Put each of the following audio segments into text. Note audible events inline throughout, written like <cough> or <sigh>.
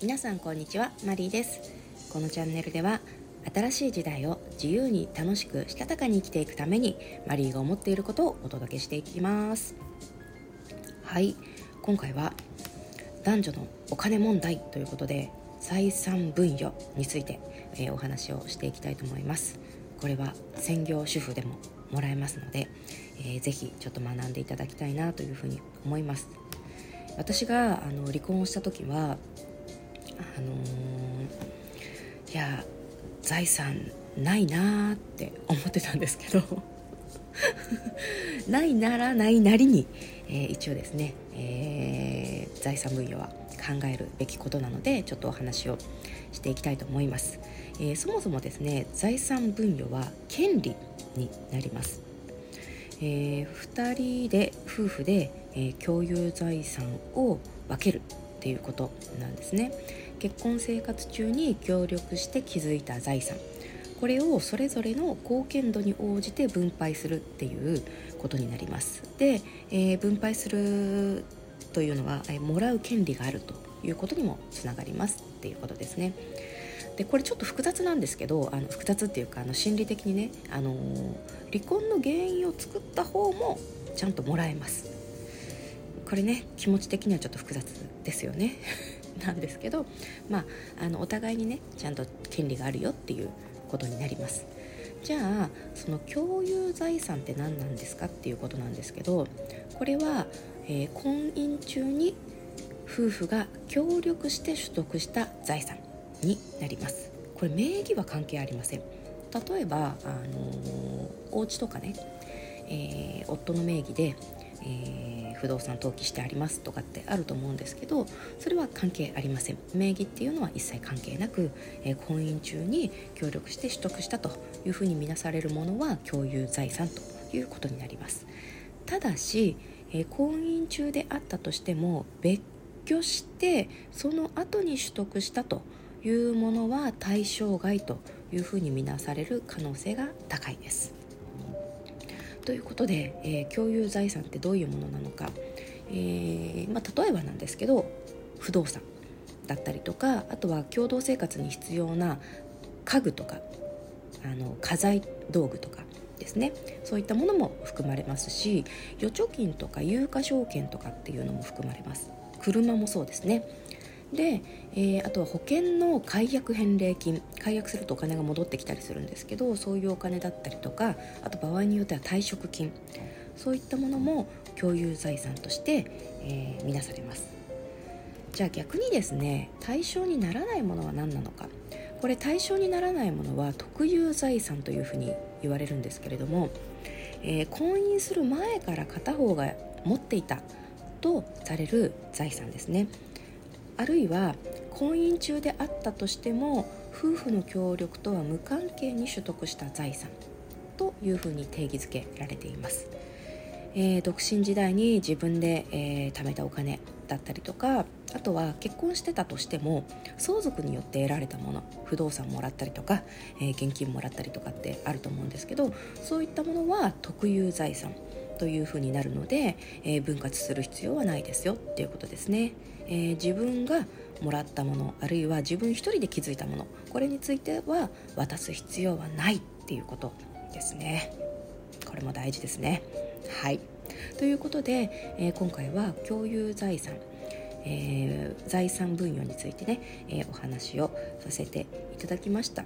皆さんこんにちはマリーです。このチャンネルでは新しい時代を自由に楽しくしたたかに生きていくためにマリーが思っていることをお届けしていきます。はい今回は男女のお金問題ということで財産分与について、えー、お話をしていきたいと思います。これは専業主婦でももらえますので、えー、ぜひちょっと学んでいただきたいなというふうに思います。私があの離婚をした時はあのー、いや財産ないなーって思ってたんですけど <laughs> ないならないなりに、えー、一応ですね、えー、財産分与は考えるべきことなのでちょっとお話をしていきたいと思います、えー、そもそもですね財産分与は権利になります、えー、2人で夫婦で、えー、共有財産を分けるっていうことなんですね。結婚生活中に協力して築いた財産。これをそれぞれの貢献度に応じて分配するっていうことになります。で、えー、分配するというのは、えー、もらう権利があるということにもつながりますっていうことですね。でこれちょっと複雑なんですけどあの複雑っていうかあの心理的にね、あのー、離婚の原因を作った方もちゃんともらえます。これね気持ち的にはちょっと複雑ですよね。なんですけど、まあ、あのお互いにねちゃんと権利があるよっていうことになります。じゃあその共有財産って何なんですかっていうことなんですけどこれは、えー、婚姻中に夫婦が協力して取得した財産になります。これ名義は関係ありません。例えば、あのー、お家とかね、えー、夫の名義で、えー、不動産登記してありますとかってあると思うんですけどそれは関係ありません。名義っていうのは一切関係なく、えー、婚姻中に協力して取得したというふうに見なされるものは共有財産ということになります。ただし、えー、婚姻中であったとしても別居してその後に取得したというものは対象外というふうに見なされる可能性が高いです。ということで、えー、共有財産ってどういうものなのか、えー、まあ、例えばなんですけど不動産だったりとかあとは共同生活に必要な家具とかあの家財道具とかですね。そういったものも含まれますし預貯金とか有価証券とかっていうのも含まれます。車もそうですね。で、えー、あとは保険の解約返礼金解約するとお金が戻ってきたりするんですけどそういうお金だったりとかあと場合によっては退職金そういったものも共有財産として、えー、見なされます。じゃあ逆にですね対象にならないものは何なのか。これ対象にならないものは特有財産というふうに言われるんですけれども、えー、婚姻する前から片方が持っていたとされる財産ですね。あるいは婚姻中であったとしても夫婦の協力とは無関係に取得した財産というふうに定義づけられています、えー、独身時代に自分で、えー、貯めたお金だったりとかあとは結婚してたとしても相続によって得られたもの不動産もらったりとか、えー、現金もらったりとかってあると思うんですけどそういったものは特有財産。というふうになるので、えー、分割する必要はないですよっていうことですね、えー、自分がもらったものあるいは自分一人で気づいたものこれについては渡す必要はないっていうことですね。これも大事ですね。はい。ということで、えー、今回は共有財産えー、財産分与についてね、えー、お話をさせていただきました。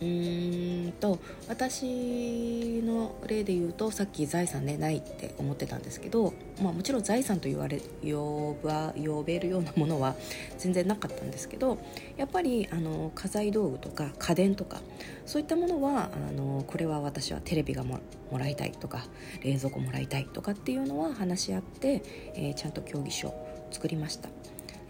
うーんと私の例で言うとさっき財産ねないって思ってたんですけど、まあ、もちろん財産と言われ呼ば呼べるようなものは全然なかったんですけどやっぱりあの家財道具とか家電とかそういったものはあのこれは私はテレビがもらいたいとか冷蔵庫もらいたいとかっていうのは話し合って、えー、ちゃんと協議書を作りました。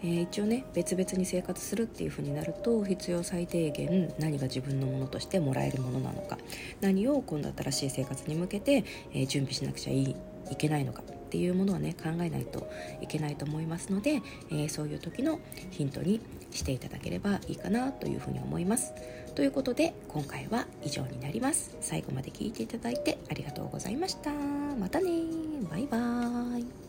えー、一応ね別々に生活するっていう風になると必要最低限何が自分のものとしてもらえるものなのか何を今度新しい生活に向けて、えー、準備しなくちゃいいいけないのかっていうものはね考えないといけないと思いますので、えー、そういう時のヒントにしていただければいいかなというふうに思います。ということで今回は以上になります。最後まで聞いていただいてありがとうございました。またねバイバーイ。